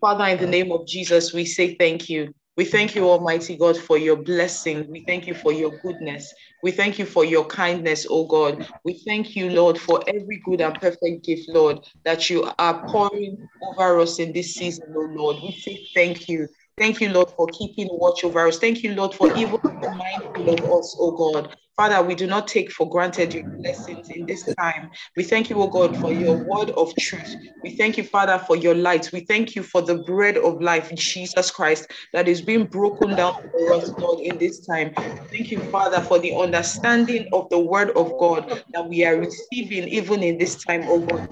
Father, in the name of Jesus, we say thank you. We thank you, Almighty God, for your blessing. We thank you for your goodness. We thank you for your kindness, O God. We thank you, Lord, for every good and perfect gift, Lord, that you are pouring over us in this season, O Lord. We say thank you. Thank you, Lord, for keeping watch over us. Thank you, Lord, for even mindful of us, oh God. Father, we do not take for granted your blessings in this time. We thank you, oh God, for your word of truth. We thank you, Father, for your light. We thank you for the bread of life, Jesus Christ, that is being broken down for us, Lord, in this time. Thank you, Father, for the understanding of the word of God that we are receiving even in this time, oh God.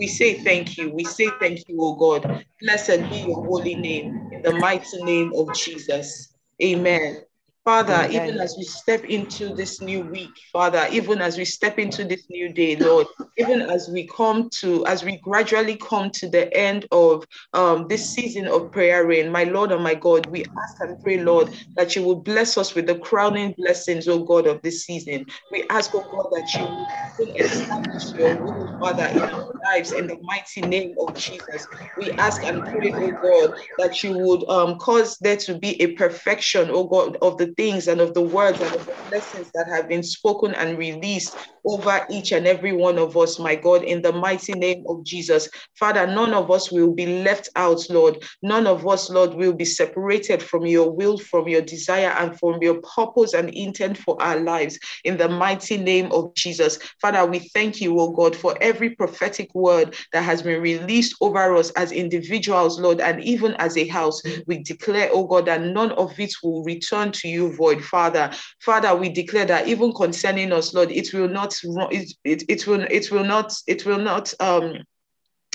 We say thank you. We say thank you, O God. Blessed be your holy name in the mighty name of Jesus. Amen. Father, Amen. even as we step into this new week, Father, even as we step into this new day, Lord, even as we come to, as we gradually come to the end of um, this season of prayer rain, my Lord and my God, we ask and pray, Lord, that you will bless us with the crowning blessings, oh God, of this season. We ask, oh God, that you will establish your will, Father, in our lives in the mighty name of Jesus. We ask and pray, oh God, that you would um, cause there to be a perfection, oh God, of the things and of the words and of the blessings that have been spoken and released over each and every one of us, my God, in the mighty name of Jesus. Father, none of us will be left out, Lord. None of us, Lord, will be separated from your will, from your desire, and from your purpose and intent for our lives. In the mighty name of Jesus. Father, we thank you, oh God, for every prophetic word that has been released over us as individuals, Lord, and even as a house. We declare, oh God, that none of it will return to you void, Father. Father, we declare that even concerning us, Lord, it will not it, it, it will it will not it will not um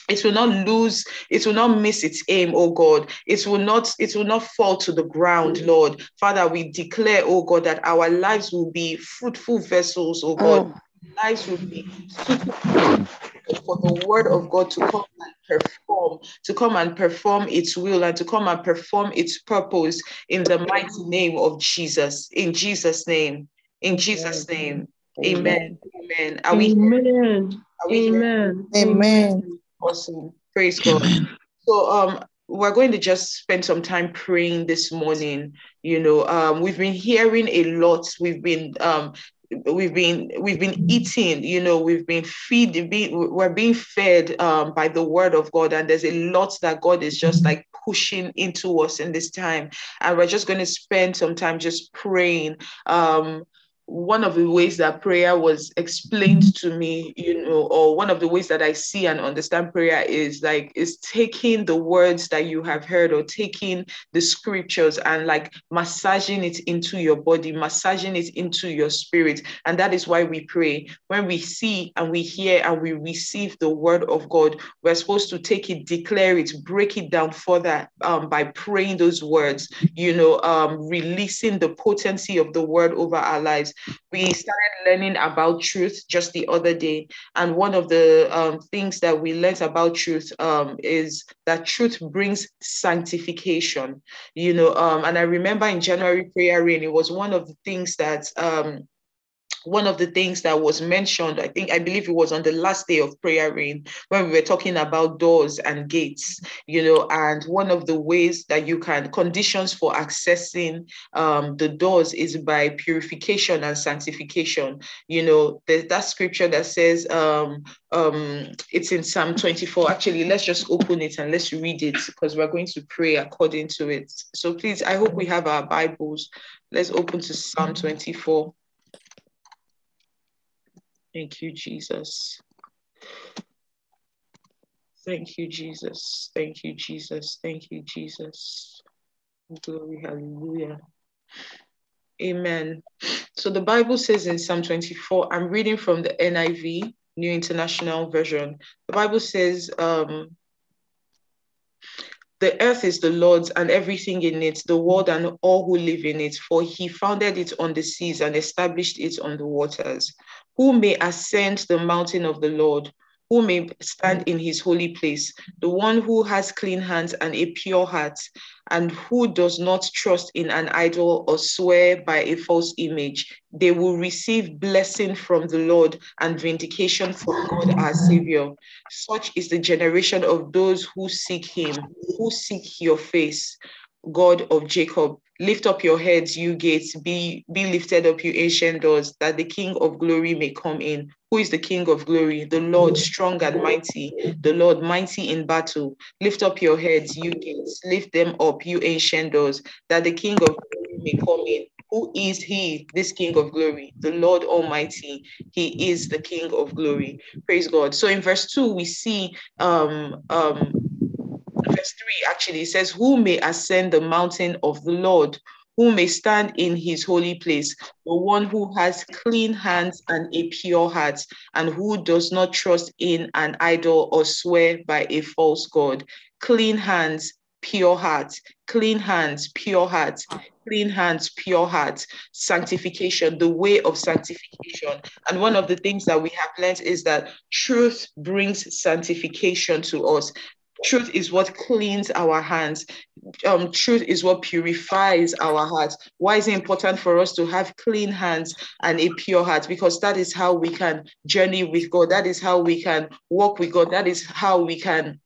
it will not lose it will not miss its aim oh god. It will not it will not fall to the ground lord. Father we declare oh god that our lives will be fruitful vessels oh god. Oh. lives will be for the word of god to come and perform to come and perform its will and to come and perform its purpose in the mighty name of jesus. In jesus name. In jesus name Amen. Amen. Are we Amen. Are we Amen. Amen. Awesome. Praise God. So um we're going to just spend some time praying this morning. You know, um, we've been hearing a lot. We've been um we've been we've been eating you know we've been feeding being, we're being fed um, by the word of god and there's a lot that god is just like pushing into us in this time and we're just going to spend some time just praying um one of the ways that prayer was explained to me, you know, or one of the ways that I see and understand prayer is like is taking the words that you have heard or taking the scriptures and like massaging it into your body, massaging it into your spirit. And that is why we pray. When we see and we hear and we receive the word of God, we're supposed to take it, declare it, break it down further um, by praying those words, you know, um, releasing the potency of the word over our lives we started learning about truth just the other day. And one of the um, things that we learned about truth um, is that truth brings sanctification, you know. Um, and I remember in January prayer rain, it was one of the things that um, one of the things that was mentioned, I think, I believe it was on the last day of prayer rain when we were talking about doors and gates, you know, and one of the ways that you can, conditions for accessing um, the doors is by purification and sanctification. You know, there's that scripture that says, um, um, it's in Psalm 24. Actually, let's just open it and let's read it because we're going to pray according to it. So please, I hope we have our Bibles. Let's open to Psalm 24. Thank you, Jesus. Thank you, Jesus. Thank you, Jesus. Thank you, Jesus. Glory, hallelujah. Amen. So the Bible says in Psalm 24, I'm reading from the NIV, New International Version. The Bible says, um, the earth is the Lord's and everything in it, the world and all who live in it, for he founded it on the seas and established it on the waters. Who may ascend the mountain of the Lord? Who may stand in his holy place, the one who has clean hands and a pure heart, and who does not trust in an idol or swear by a false image, they will receive blessing from the Lord and vindication from God our Savior. Such is the generation of those who seek him, who seek your face. God of Jacob. Lift up your heads, you gates, be, be lifted up, you ancient doors, that the King of glory may come in. Who is the King of glory? The Lord strong and mighty, the Lord mighty in battle. Lift up your heads, you gates, lift them up, you ancient doors, that the King of glory may come in. Who is he, this King of glory? The Lord Almighty. He is the King of glory. Praise God. So in verse 2, we see um, um, verse 3 actually says, Who may ascend the mountain of the Lord? Who may stand in his holy place? The one who has clean hands and a pure heart, and who does not trust in an idol or swear by a false God. Clean hands, pure heart, clean hands, pure heart, clean hands, pure heart, sanctification, the way of sanctification. And one of the things that we have learned is that truth brings sanctification to us. Truth is what cleans our hands. Um, truth is what purifies our hearts. Why is it important for us to have clean hands and a pure heart? Because that is how we can journey with God. That is how we can walk with God. That is how we can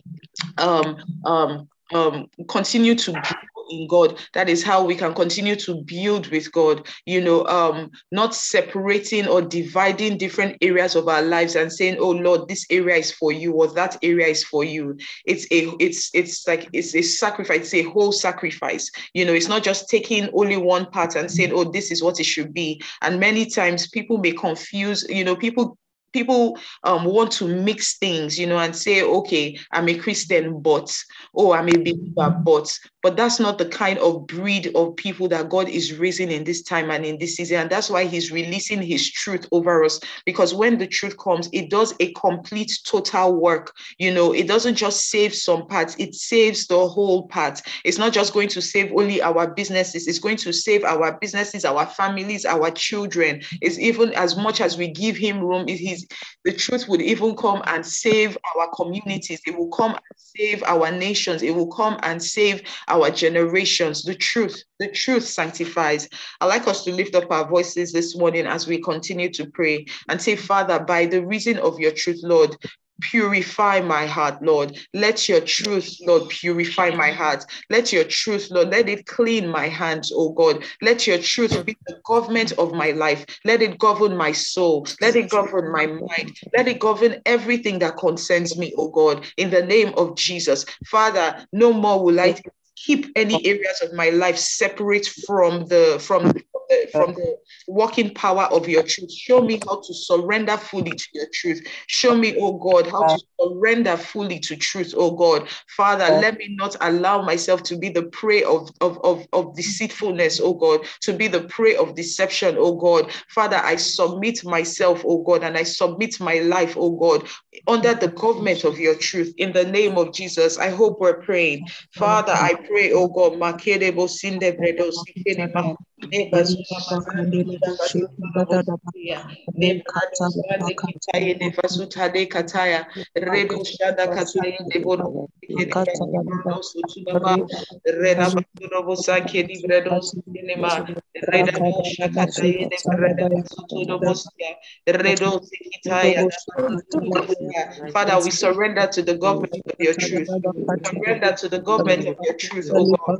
um, um, um, continue to in God. That is how we can continue to build with God, you know, um, not separating or dividing different areas of our lives and saying, oh Lord, this area is for you or that area is for you. It's a it's it's like it's a sacrifice, it's a whole sacrifice. You know, it's not just taking only one part and saying, oh, this is what it should be. And many times people may confuse, you know, people people um, want to mix things, you know, and say, okay, I'm a Christian, but, oh, I'm a believer, but, but that's not the kind of breed of people that God is raising in this time and in this season. And that's why he's releasing his truth over us. Because when the truth comes, it does a complete, total work. You know, it doesn't just save some parts, it saves the whole part. It's not just going to save only our businesses, it's going to save our businesses, our families, our children. It's even as much as we give him room, he's the truth would even come and save our communities. It will come and save our nations. It will come and save our generations. The truth, the truth sanctifies. i like us to lift up our voices this morning as we continue to pray and say, Father, by the reason of your truth, Lord, Purify my heart, Lord. Let your truth, Lord, purify my heart. Let your truth, Lord, let it clean my hands, oh God. Let your truth be the government of my life. Let it govern my soul. Let it govern my mind. Let it govern everything that concerns me, oh God, in the name of Jesus. Father, no more will I keep any areas of my life separate from the from from um, the working power of your truth. Show me how to surrender fully to your truth. Show me, oh God, how to surrender fully to truth, oh God. Father, let me not allow myself to be the prey of, of, of, of deceitfulness, oh God, to be the prey of deception, oh God. Father, I submit myself, oh God, and I submit my life, oh God, under the government of your truth. In the name of Jesus, I hope we're praying. Father, I pray, oh God, Father, we surrender to the government of your truth. Surrender to the government of your truth, oh God.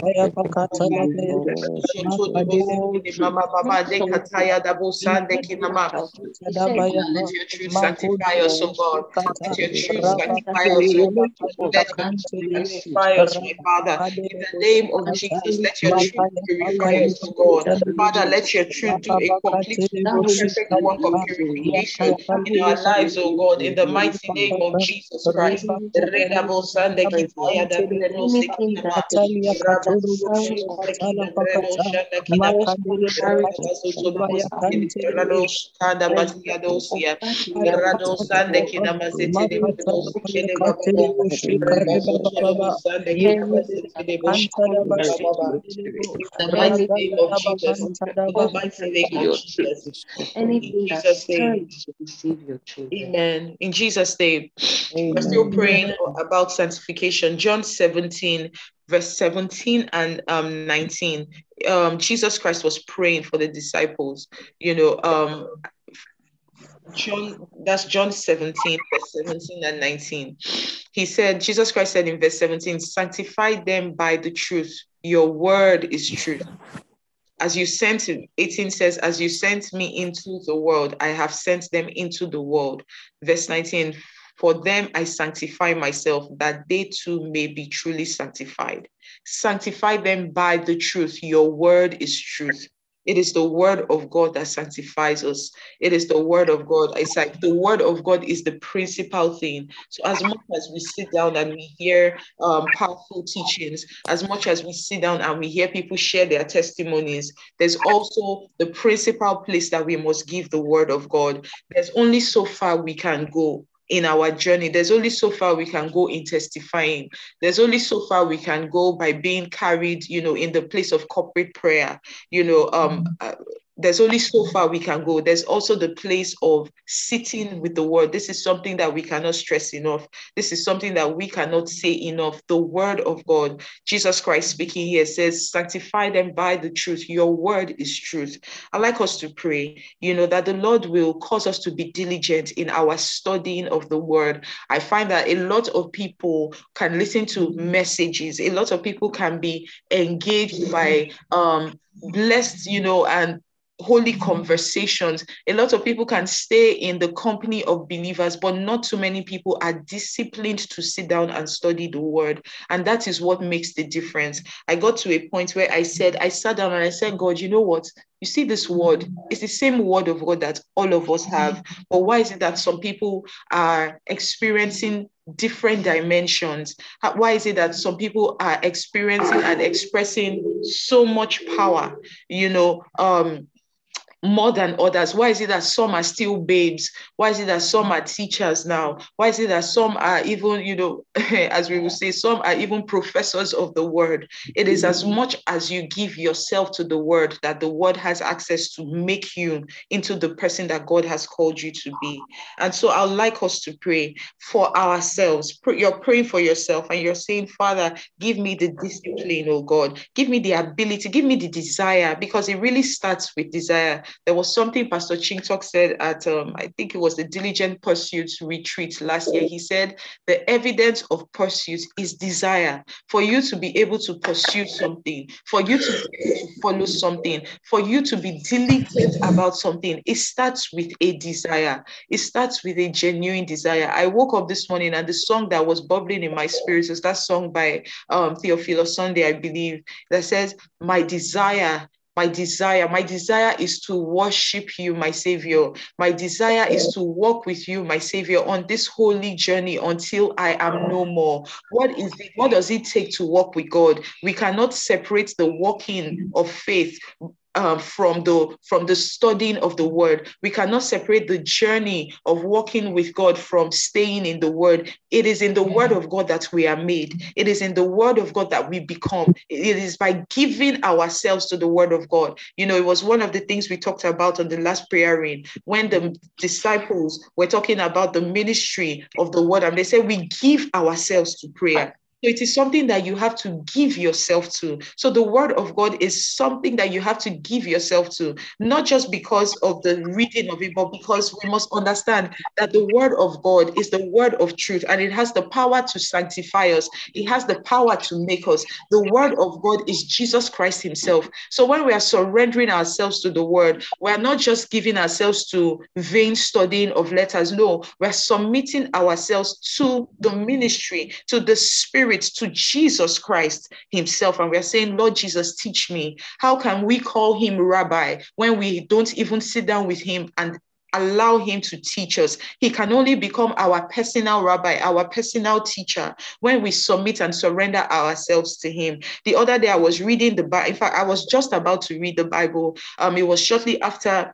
bosia Mama Baba de Kataya Dabu Sande Kinama. Let your truth sanctify us, O God. Let your truth sanctify us, O God. Let your truth sanctify us, my Father. In the name of Jesus, let your truth purify us, O God. Father, let your truth do a complete perfect work of purification in our lives, O God, in the mighty name of Jesus Christ. Amen. In Jesus' name. We're still praying about sanctification. John 17, verse 17 and um, 19. Um, Jesus Christ was praying for the disciples. You know, um, John, that's John 17, verse 17 and 19. He said, Jesus Christ said in verse 17, sanctify them by the truth. Your word is truth. As you sent him, 18 says, as you sent me into the world, I have sent them into the world. Verse 19, for them I sanctify myself, that they too may be truly sanctified. Sanctify them by the truth. Your word is truth. It is the word of God that sanctifies us. It is the word of God. It's like the word of God is the principal thing. So, as much as we sit down and we hear um, powerful teachings, as much as we sit down and we hear people share their testimonies, there's also the principal place that we must give the word of God. There's only so far we can go in our journey. There's only so far we can go in testifying. There's only so far we can go by being carried, you know, in the place of corporate prayer. You know, um, mm-hmm. uh, there's only so far we can go. There's also the place of sitting with the word. This is something that we cannot stress enough. This is something that we cannot say enough. The word of God, Jesus Christ speaking here says, Sanctify them by the truth. Your word is truth. I like us to pray, you know, that the Lord will cause us to be diligent in our studying of the word. I find that a lot of people can listen to messages, a lot of people can be engaged by um blessed you know and holy conversations. A lot of people can stay in the company of believers, but not too many people are disciplined to sit down and study the word. And that is what makes the difference. I got to a point where I said, I sat down and I said, God, you know what? You see, this word, it's the same word of God that all of us have. But why is it that some people are experiencing different dimensions? Why is it that some people are experiencing and expressing so much power? You know, um, more than others? Why is it that some are still babes? Why is it that some are teachers now? Why is it that some are even, you know, as we will say, some are even professors of the word? It is as much as you give yourself to the word that the word has access to make you into the person that God has called you to be. And so I'd like us to pray for ourselves. You're praying for yourself and you're saying, Father, give me the discipline, oh God. Give me the ability, give me the desire, because it really starts with desire there was something Pastor Chingtok said at, um, I think it was the Diligent Pursuits retreat last year. He said, the evidence of pursuit is desire. For you to be able to pursue something, for you to, to follow something, for you to be diligent about something, it starts with a desire. It starts with a genuine desire. I woke up this morning and the song that was bubbling in my spirit was that song by um, Theophilus Sunday, I believe, that says, My desire my desire, my desire is to worship you, my Savior. My desire is to walk with you, my Savior, on this holy journey until I am no more. What is it? What does it take to walk with God? We cannot separate the walking of faith uh, from the from the studying of the word. We cannot separate the journey of walking with god from staying in the word. It is in the word of god that we are made. It is in the word of god that we become. It is by giving ourselves to the word of god. You know it was one of the things we talked about on the last prayer ring when the disciples were talking about the ministry of the word and they said we give ourselves to prayer So it is something that you have to give yourself to. So the word of God is something that you have to give yourself to, not just because of the reading of it, but because we must understand that the word of God is the word of truth and it has the power to sanctify us, it has the power to make us. The word of God is Jesus Christ Himself. So when we are surrendering ourselves to the word, we are not just giving ourselves to vain studying of letters. No, we're submitting ourselves to the ministry, to the spirit, to Jesus Christ Himself. And we're saying, Lord Jesus, teach me. How can we call Him rabbi when we don't even sit down with Him and allow him to teach us. He can only become our personal rabbi, our personal teacher when we submit and surrender ourselves to him. The other day I was reading the Bible. In fact, I was just about to read the Bible. Um, it was shortly after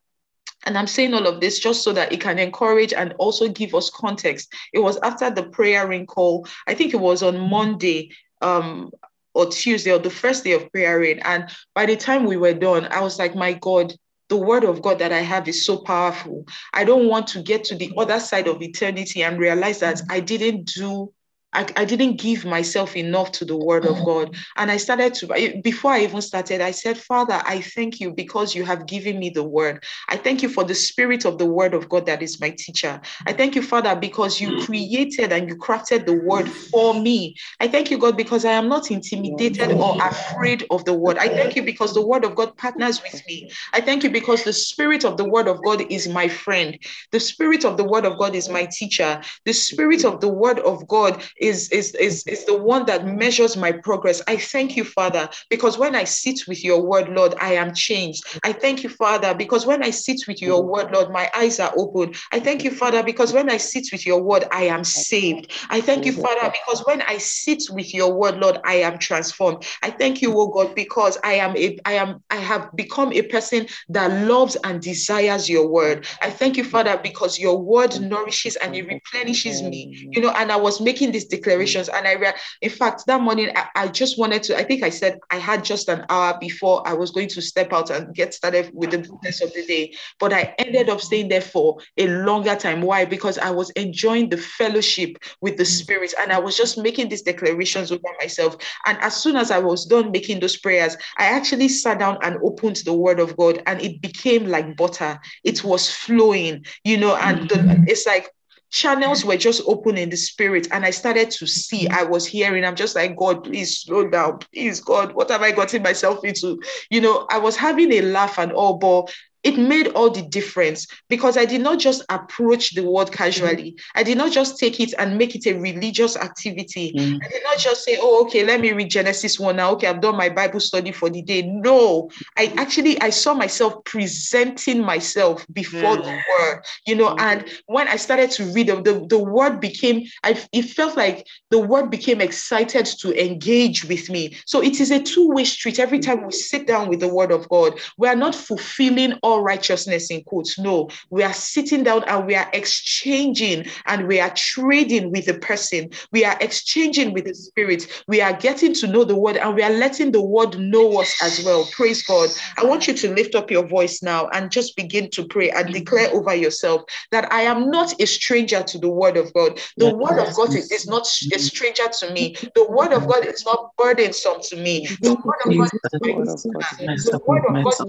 and I'm saying all of this just so that it can encourage and also give us context. It was after the prayer ring call. I think it was on Monday um, or Tuesday or the first day of prayer ring. And by the time we were done, I was like, my God, the word of God that I have is so powerful. I don't want to get to the other side of eternity and realize that I didn't do I, I didn't give myself enough to the word of mm-hmm. God. And I started to, before I even started, I said, Father, I thank you because you have given me the word. I thank you for the spirit of the word of God that is my teacher. I thank you, Father, because you mm-hmm. created and you crafted the word for me. I thank you, God, because I am not intimidated or mm-hmm. afraid of the word. I thank you because the word of God partners with me. I thank you because the spirit of the word of God is my friend. The spirit of the word of God is my teacher. The spirit of the word of God is, is, is, is the one that measures my progress. I thank you, Father, because when I sit with your word, Lord, I am changed. I thank you, Father, because when I sit with your word, Lord, my eyes are open. I thank you, Father, because when I sit with your word, I am saved. I thank you, Father, because when I sit with your word, Lord, I am transformed. I thank you, oh God, because I am a I am I have become a person that loves and desires your word. I thank you, Father, because your word nourishes and it replenishes me. You know, and I was making this declarations. Mm. And I read, in fact, that morning, I, I, just wanted to, I think I said I had just an hour before I was going to step out and get started with the business of the day. But I ended up staying there for a longer time. Why? Because I was enjoying the fellowship with the mm. Spirit and I was just making these declarations over myself. And as soon as I was done making those prayers, I actually sat down and opened the Word of God and it became like butter. It was flowing, you know, and the, mm. it's like channels were just open in the spirit and i started to see i was hearing i'm just like god please slow down. Please god what have i gotten myself into? You know i was having a laugh and all but it made all the difference because I did not just approach the word casually. Mm-hmm. I did not just take it and make it a religious activity. Mm-hmm. I did not just say, oh, okay, let me read Genesis 1 now. Okay, I've done my Bible study for the day. No, I actually I saw myself presenting myself before mm-hmm. the word, you know, mm-hmm. and when I started to read the, the, the word became, I it felt like the word became excited to engage with me. So it is a two-way street. Every time we sit down with the word of God, we are not fulfilling all righteousness in quotes. No, we are sitting down and we are exchanging and we are trading with the person. We are exchanging with the spirit. We are getting to know the word and we are letting the word know us as well. Praise God. I want you to lift up your voice now and just begin to pray and declare over yourself that I am not a stranger to the word of God. The word of God is, is not a stranger to me. The word of God is not burdensome to me. The word of God is the word of God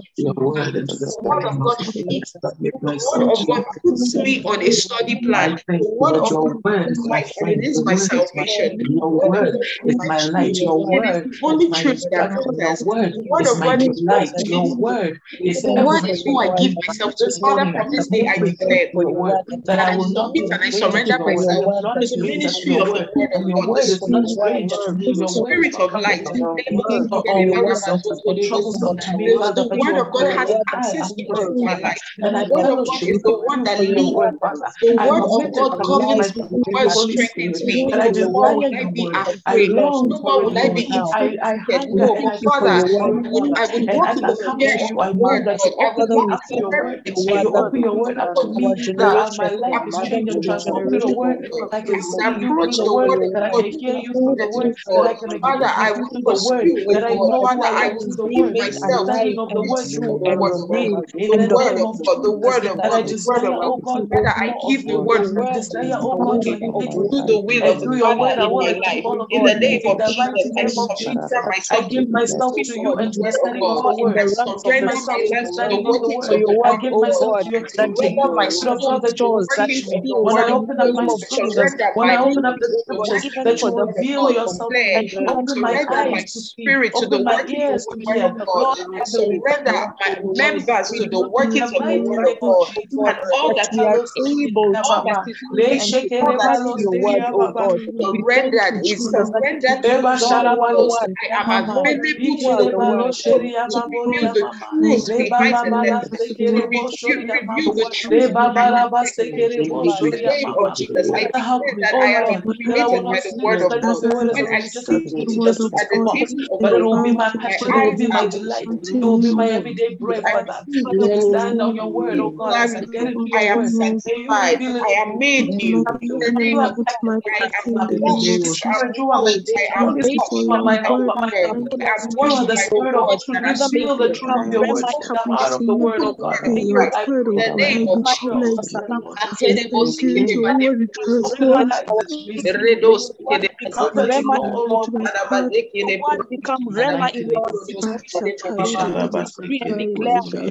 is word of God speaks. The word of God puts me on a study plan. The word of God is my friend, is my salvation. Your word is my light. Your word only truth that matters. The word of God is light. Your word is the word is who I give myself to. Father, from this day I declare your word that I will not be and I surrender myself to the ministry of the word of God. The spirit of light. The word of God has access into my life. And I fellowship is the one that leads. The word of God covers me. The word strengthens me. No more will I be afraid. No more will I be intimidated. No, Father, I would, I would walk in the fear of the word. I would walk in the fear you open your word up to me that my life is changed and transformed through the word. I can see you through the word, that I can hear you through the word, I can Father, I will through the word, that I know who I am through the word. I'm standing on the word, the word. the word of God, the word of God, the word of God. That I give the word from this oh God, do the will of Father in my life. In the name of Jesus, I myself. Give myself to you and to the study of the word. Surrender myself to life the to study the of the workings word. of the I word give myself to your Surrender teaching. my Spirit of soul God, to that you the will workings me. When I open up my scriptures, when I open up the scriptures, that you the reveal yourself Open my eyes to see. spirit to Open my ears to hear. Lord, I surrender my members to the in the workings of the mighty word of God. And all that are able all that Baba. to within, all that encompass is your word, within oh God. Thank surrendered, you, is Jesus. surrendered to Eba you, You are Lord the God. I am available to the the word of God to reveal the truth behind the baba to reveal, the truth behind the bala ba text. sekere bo In the name of. Jesus, I Father, help declare that oh I am Lord, that I illuminated by the word of God. the When I see to it teach, just at the table of but it will be my my passion, it will eyes be my are delight, it will be my everyday bread, Father. We stand on your I word, oh God, as I get clarity. into I am word. May you sanctified. I am made new. In the name of I am washed. I am Spirit, you are my washed. I am Holy Spirit, washed. you are my I am helper, my clear. comforter. I am You washed the Spirit of word all truth. that has Reveal the truth of your word to me. I'm out of the word, oh God. my May you, heart. I In pray, the Lord, name that of you pour out Jesus. Your spirit on us. Open my eyes to receive. What Not become Rhema in our Lord, but your word become in Rhema in name our of spirit. Jesus. We shall decree and declare word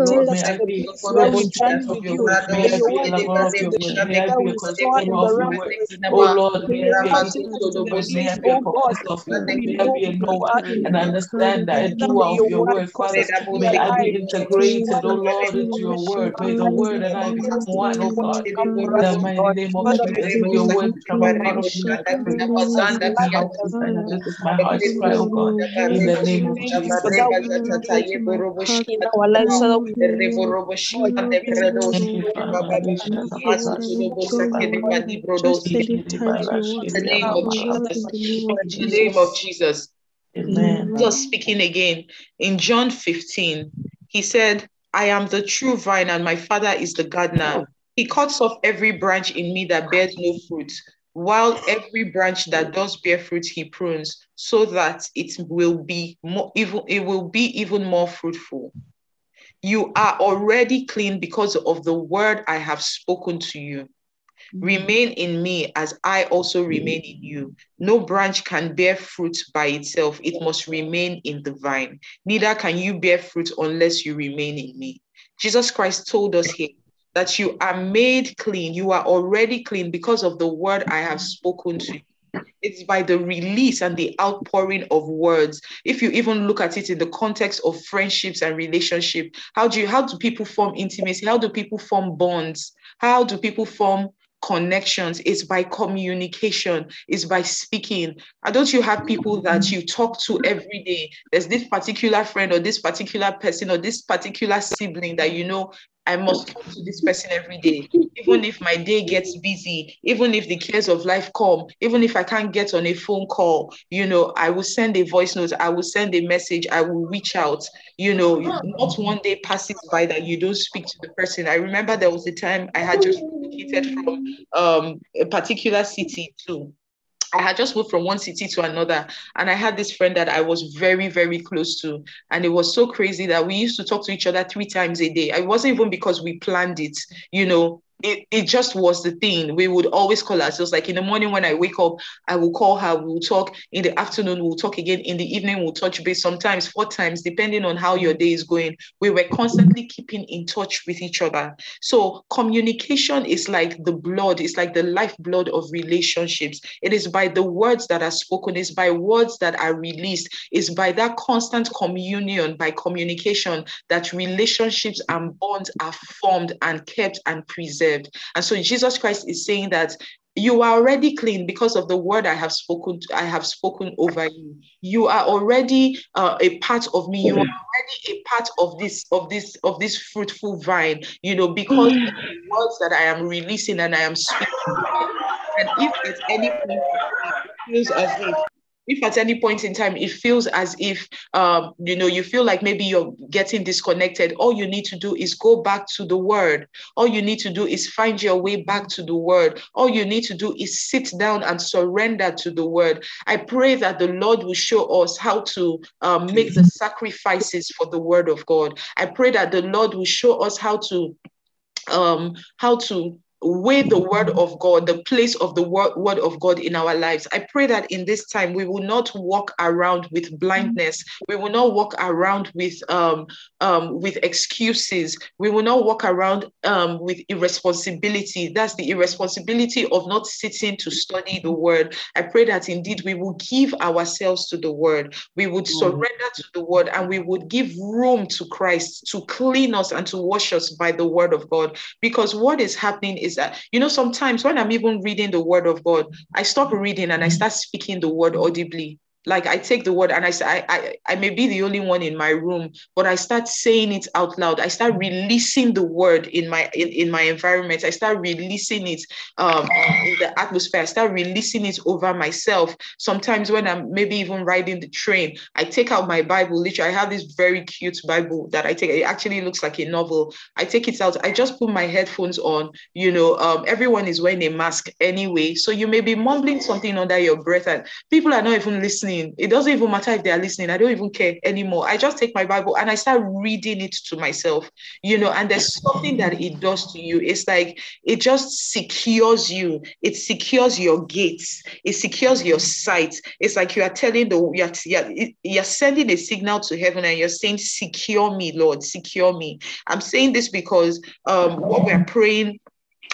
Father, we bless the word oh Lord, I be we journey with you. May your word of your word. May I where be a we soar in the realm word. of the Oh. Lord, may I be a Never eater take us of to your the word. May I be a oh God, professor of your where word. we May I know be a you knower are and you. understander, a doer of your word. Father, us to be may I be alive. May your integrated, oh Lord, into your word. May the word and. I become one, oh God. In the mighty name of Jesus, may your word become a part of me like food. us This is my life heart's and desire. food. This is cry, oh God. In the name of Jesus. That which you do in our lives. Father, we God, this Thank you, your Father. word Alicia create Just take it by In the name of Jesus. the name of Jesus. Amen. Jesus speaking again in John 15, he said, I am the true vine and my father is the gardener. He cuts off every branch in me that bears no fruit, while every branch that does bear fruit he prunes, so that it will be more even it will be even more fruitful. You are already clean because of the word I have spoken to you. Mm-hmm. Remain in me as I also remain in you. No branch can bear fruit by itself, it must remain in the vine. Neither can you bear fruit unless you remain in me. Jesus Christ told us here that you are made clean. You are already clean because of the word I have spoken to you. It's by the release and the outpouring of words. If you even look at it in the context of friendships and relationship, how do you how do people form intimacy? How do people form bonds? How do people form connections it's by communication it's by speaking and don't you have people that you talk to every day there's this particular friend or this particular person or this particular sibling that you know I must talk to this person every day, even if my day gets busy, even if the cares of life come, even if I can't get on a phone call, you know, I will send a voice note, I will send a message, I will reach out. You know, not one day passes by that you don't speak to the person. I remember there was a time I had just relocated from um, a particular city to I had just moved from one city to another, and I had this friend that I was very, very close to. And it was so crazy that we used to talk to each other three times a day. It wasn't even because we planned it, you know, it, it just was the thing. We would always call ourselves like in the morning when I wake up, I will call her, we will talk. In the afternoon, we'll talk again. In the evening, we'll touch base sometimes four times, depending on how your day is going. We were constantly keeping in touch with each other. So communication is like the blood, it's like the lifeblood of relationships. It is by the words that are spoken, it's by words that are released, it's by that constant communion, by communication, that relationships and bonds are formed and kept and preserved. And so Jesus Christ is saying that you are already clean because of the word I have spoken. I have spoken over you. You are already uh, a part of me. You are already a part of this of this of this fruitful vine. You know because the words that I am releasing and I am speaking. And if at any point feels as if if at any point in time it feels as if um, you know you feel like maybe you're getting disconnected all you need to do is go back to the word. All you need to do is find your way back to the word. All you need to do is sit down and surrender to the word. I pray that the lord will show us how to um, make the sacrifices for the word of god. I pray that the lord will show us how to um, how to with the word of God, the place of the word, word of God in our lives. I pray that in this time we will not walk around with blindness. We will not walk around with um, um, with excuses. We will not walk around um, with irresponsibility. That's the irresponsibility of not sitting to study the word. I pray that indeed we will give ourselves to the word. We would mm. surrender to the word and we would give room to Christ to clean us and to wash us by the word of God. Because what is happening is that, you know, sometimes when I'm even reading the word of God, I stop reading and I start speaking the word audibly like I take the word and I say I, I I may be the only one in my room, but I start saying it out loud. I start releasing the word in my in, in my environment. I start releasing it um, in the atmosphere. I start releasing it over myself. Sometimes when I'm maybe even riding the train, I take out my Bible. Literally, I have this very cute Bible that I take. It actually looks like a novel. I take it out. I just put my headphones on. You know, um, everyone is wearing a mask anyway, so you may be mumbling something under your breath, and people are not even listening listening. It doesn't even matter if they're listening. I don't even care anymore. I just take my Bible and I start reading it to myself, you know, and there's something that it does to you. It's like it just secures you. It secures your gates. It secures your sight. It's like you are telling the, you're, you're sending a signal to heaven and you're saying, secure me, Lord, secure me. I'm saying this because um, what we're praying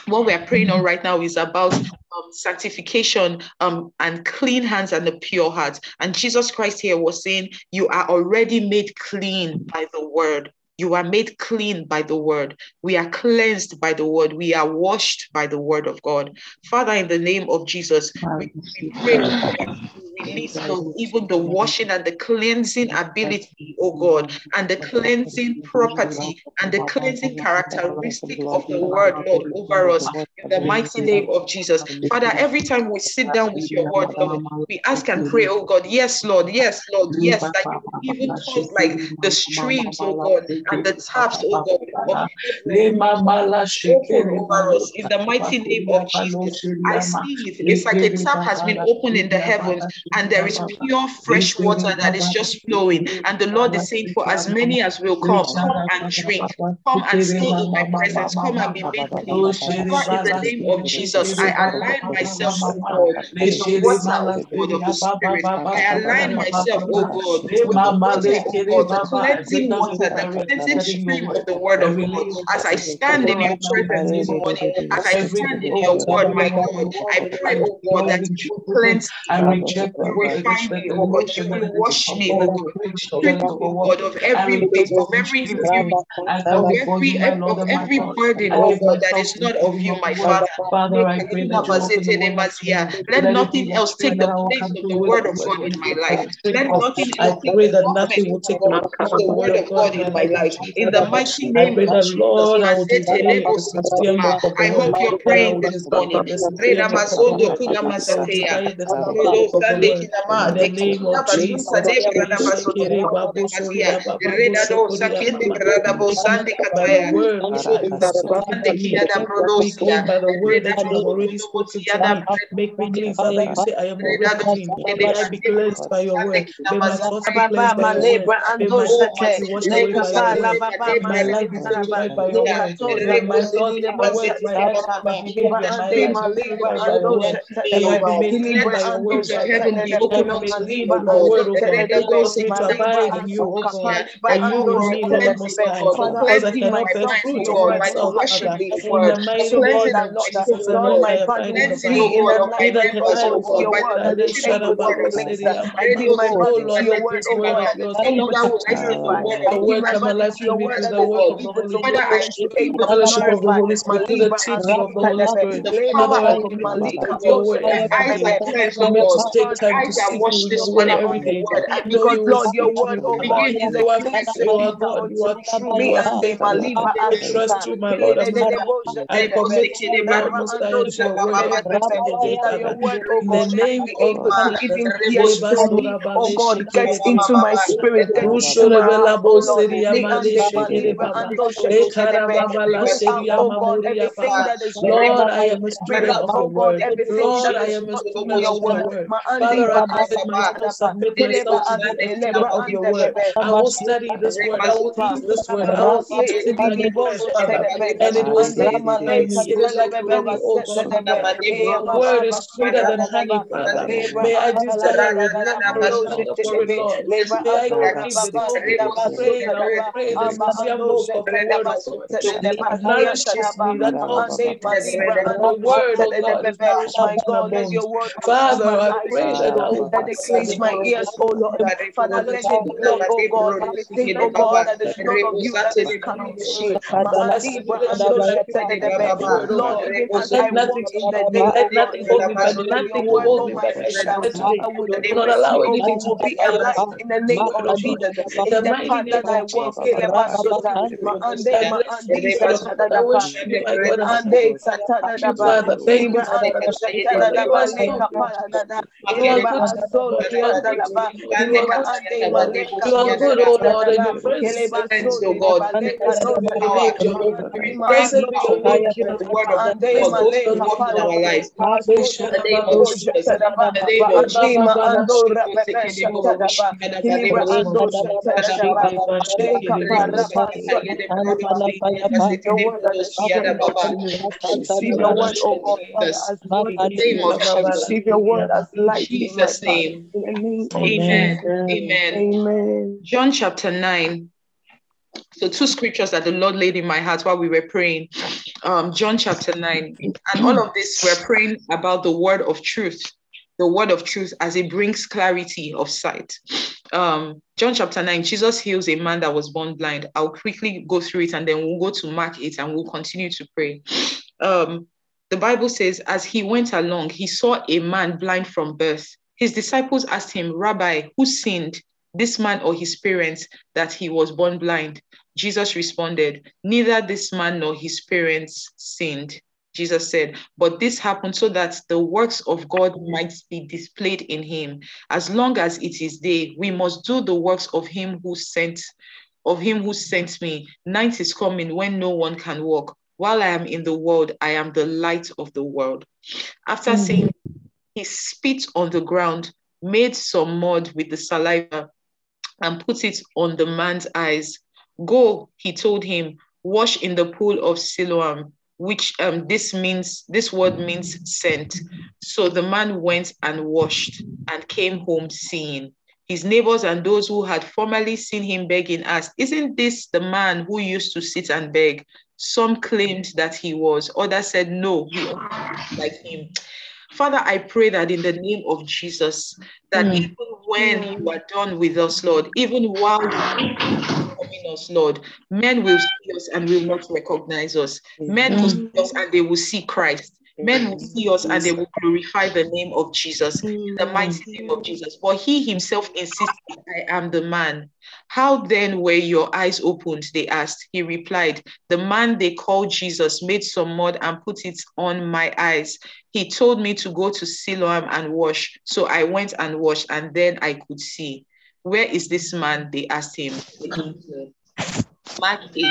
what we're praying on right now is about um, sanctification um, and clean hands and a pure heart. And Jesus Christ here was saying, You are already made clean by the word. You are made clean by the word. We are cleansed by the word. We are washed by the word of God. Father, in the name of Jesus, we, we pray even the washing and the cleansing ability, oh God, and the cleansing property and the cleansing characteristic of the word, Lord, over us in the mighty name of Jesus. Father, every time we sit down with your word, Lord, we ask and pray, oh God, yes, Lord, yes, Lord, yes, that you even cause like the streams, oh God, and the taps, oh God, of over us in the mighty name of Jesus. I see it. It's like a tap has been opened in the heavens and there is pure fresh water that is just flowing. And the Lord is saying, For as many as will come, come and drink, come and stay in my presence, come and be made clean. in the name of Jesus, I align myself, oh God, with the water, oh God, of the Spirit. I align myself, oh God, with the water, oh God, the cleansing water, the cleansing stream of the word of God. As I stand in your presence this morning, as I stand in your word, my God, I pray, oh God, that you cleanse me refine me, oh God. You will wash me, oh God. Strip, oh God, of every weight, of every infirmity, of every, of every burden, oh God, that is not of you, my Father. Father, I pray that Let nothing else take the place of the word of God in my life. Let nothing else take pray that nothing will take the place of the word of God in my life. In the mighty name of Jesus, Lord, I hope you're praying this morning in the name of Jesus. By the word that you already spoken make me clean, Father. You say, I am already clean. May I be cleansed by your word. May my thoughts be cleansed by your word. May my thoughts be washed away by your word. My life be purified by your word. My thoughts, my words, my actions, my behavior, my life be purified by your. May I be made clean by your word heaven be open up to thee with the word, of God. Cause me to abide in you, O God. And you in me, Lord Most High. Because I cannot bear fruit of myself, Father. In the mighty name of Jesus, and Lord, I abide in the Bible. Neither can I, O God, and then shut up about city. Lord, let this word of yours the word come alive to me through the work of the Holy Spirit, the fellowship of the Holy Spirit, through the teaching of the Holy Spirit. Father, I commit my week with your word. For me to take time time to seek you with all everything. Because Lord, your word, oh God, is a place you are God, you are true, you are faithful. I trust you, my Lord and I commit to you, Lord, Most High, into your word. In the name of Jesus, oh God, get into my spirit, get into my heart, oh Lord. Lord, I am a student of your word. Lord, I am a student of your word. I commit myself, submit myself to a student of your word. I will study this word. I will eat this word. I will eat it my flesh, Father. And it will stay in me. It is like honey, oh God. Your word is sweeter than honey, Father. May I desire it, and hunger for it, Lord. May I crave it. Oh, people praying, I will pray of the word of God. That nourishes me, that helps me. The word, oh God, is nourishment to my bones. Father, I pray that I that cleanse my ears, oh Lord. Father, let it block, oh God, everything, oh God, that is not of you that is coming to shame. Lord, even as I walk in the day, let nothing hold me back, nothing will hold me back. I not allow anything to be in the name of Jesus. In the path that I walk, I worship you, my God. Father, thank. You are good. You. You. You. You Lord, and your praise God. Praise be your name, King of word of God in our lives. In the name of Jesus. In the name of Receive your word as light. Jesus' name. Amen. Amen. Amen. John chapter 9. So, two scriptures that the Lord laid in my heart while we were praying. Um, John chapter 9. And all of this, we're praying about the word of truth, the word of truth as it brings clarity of sight. Um, John chapter 9, Jesus heals a man that was born blind. I'll quickly go through it and then we'll go to Mark 8 and we'll continue to pray. Um, the Bible says, as he went along, he saw a man blind from birth. His disciples asked him, Rabbi, who sinned, this man or his parents, that he was born blind? Jesus responded, Neither this man nor his parents sinned. Jesus said, But this happened so that the works of God might be displayed in him. As long as it is day, we must do the works of him who sent of him who sent me. Night is coming when no one can walk. While I am in the world, I am the light of the world. After mm-hmm. saying, he spit on the ground, made some mud with the saliva, and put it on the man's eyes. Go, he told him, wash in the pool of Siloam, which um, this means, this word means sent. So the man went and washed and came home seeing. His neighbors and those who had formerly seen him begging asked, Isn't this the man who used to sit and beg? Some claimed that he was, others said, No, he like him. Father, I pray that in the name of Jesus, that mm. even when you are done with us, Lord, even while you are coming us, Lord, men will see us and will not recognize us. Men will see us and they will see Christ. Men will see us and they will glorify the name of Jesus, in the mighty name of Jesus. For he himself insisted, I am the man. How then were your eyes opened? They asked. He replied, The man they called Jesus made some mud and put it on my eyes. He told me to go to Siloam and wash. So I went and washed, and then I could see. Where is this man? They asked him. Mark 8,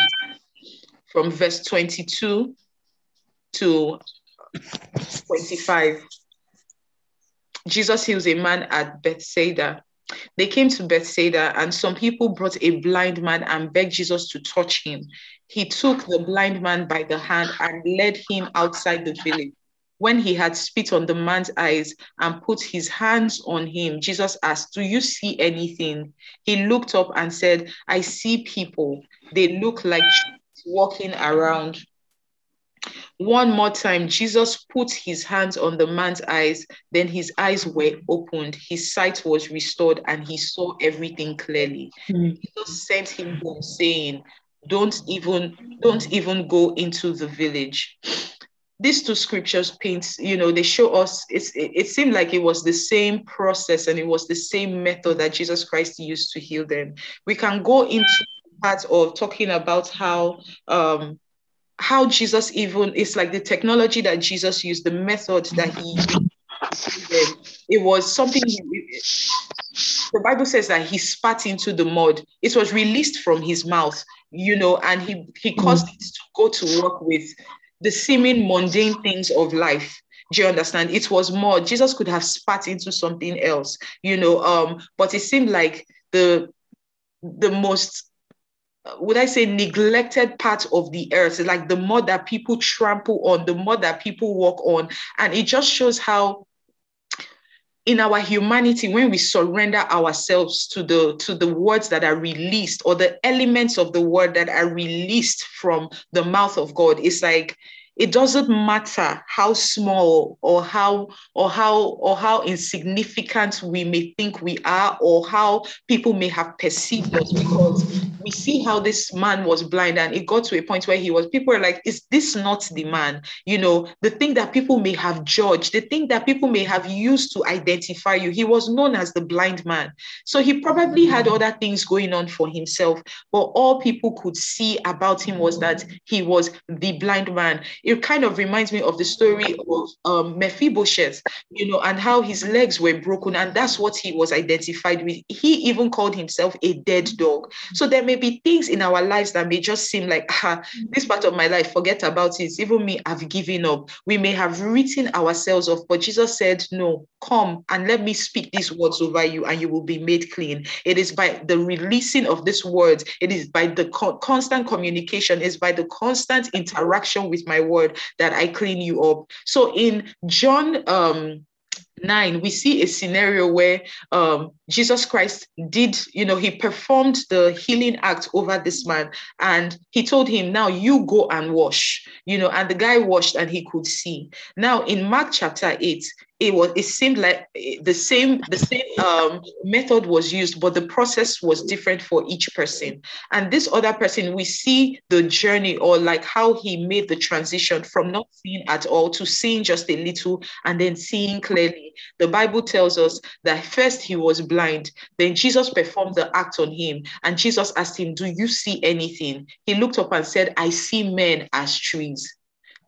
from verse 22 to 25. Jesus heals a man at Bethsaida. They came to Bethsaida, and some people brought a blind man and begged Jesus to touch him. He took the blind man by the hand and led him outside the village. When he had spit on the man's eyes and put his hands on him, Jesus asked, Do you see anything? He looked up and said, I see people. They look like walking around. One more time, Jesus put his hands on the man's eyes, then his eyes were opened, his sight was restored, and he saw everything clearly. Mm. Jesus sent him home saying, Don't even, don't even go into the village. These two scriptures paint, you know, they show us it's it, it seemed like it was the same process and it was the same method that Jesus Christ used to heal them. We can go into part of talking about how um how Jesus even it's like the technology that Jesus used, the method that he used. It was something he, the Bible says that he spat into the mud. It was released from his mouth, you know, and he he caused it to go to work with the seeming mundane things of life. Do you understand? It was more. Jesus could have spat into something else, you know. Um, but it seemed like the the most would I say neglected part of the earth, like the mud that people trample on, the mud that people walk on. And it just shows how in our humanity when we surrender ourselves to the to the words that are released or the elements of the word that are released from the mouth of god it's like it doesn't matter how small or how or how or how insignificant we may think we are or how people may have perceived us because we see how this man was blind and it got to a point where he was people are like is this not the man you know the thing that people may have judged the thing that people may have used to identify you he was known as the blind man so he probably had other things going on for himself but all people could see about him was that he was the blind man it kind of reminds me of the story of um, Mephibosheth, you know, and how his legs were broken, and that's what he was identified with. He even called himself a dead dog. So there may be things in our lives that may just seem like, ah, this part of my life, forget about it. Even me, I've given up. We may have written ourselves off, but Jesus said, No, come and let me speak these words over you, and you will be made clean. It is by the releasing of these words, it is by the co- constant communication, it's by the constant interaction with my word that I clean you up. So in John um 9 we see a scenario where um, jesus christ did you know he performed the healing act over this man and he told him now you go and wash you know and the guy washed and he could see. Now in mark chapter 8 it was it seemed like the same the same um, method was used but the process was different for each person. And this other person we see the journey or like how he made the transition from not seeing at all to seeing just a little and then seeing clearly. The bible tells us that first he was blind then jesus performed the act on him and jesus asked him do you see anything he looked up and said i see men as trees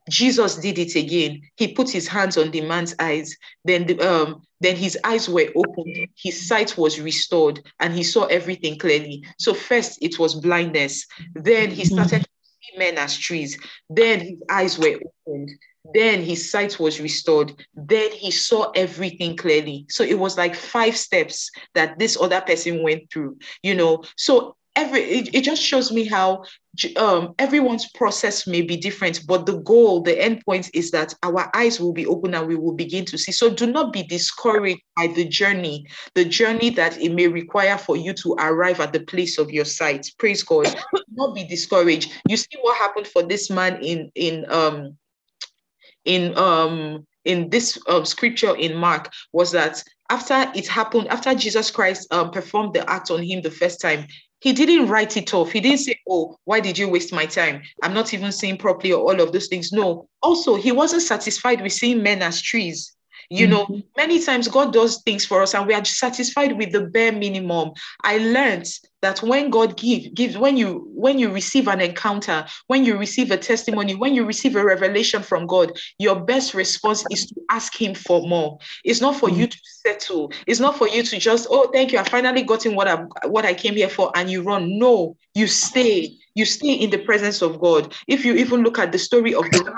Jesus did it again. He put his hands on the man's eyes. Then, the, um, then his eyes were opened. His sight was restored, and he saw everything clearly. So first it was blindness. Then he started to see men as trees. Then his eyes were opened. Then his sight was restored. Then he saw everything clearly. So it was like five steps that this other person went through. You know, so every it, it just shows me how um, everyone's process may be different, but the goal, the end point is that our eyes will be open and we will begin to see. So do not be discouraged by the journey, the journey that it may require for you to arrive at the place of your sight. Praise God. do not be discouraged. You see what happened for this man in in um in um in this um, scripture in Mark was that after it happened, after Jesus Christ um, performed the act on him the first time, he didn't write it off. He didn't say, Oh, why did you waste my time? I'm not even seeing properly or all of those things. No. Also, he wasn't satisfied with seeing men as trees. You know, mm-hmm. many times God does things for us and we are satisfied with the bare minimum. I learned that when God give, gives, when you when you receive an encounter, when you receive a testimony, when you receive a revelation from God, your best response is to ask Him for more. It's not for mm-hmm. you to settle. It's not for you to just, oh, thank you, I finally gotten what I what I came here for, and you run. No, you stay you stay in the presence of God. If you even look at the story of the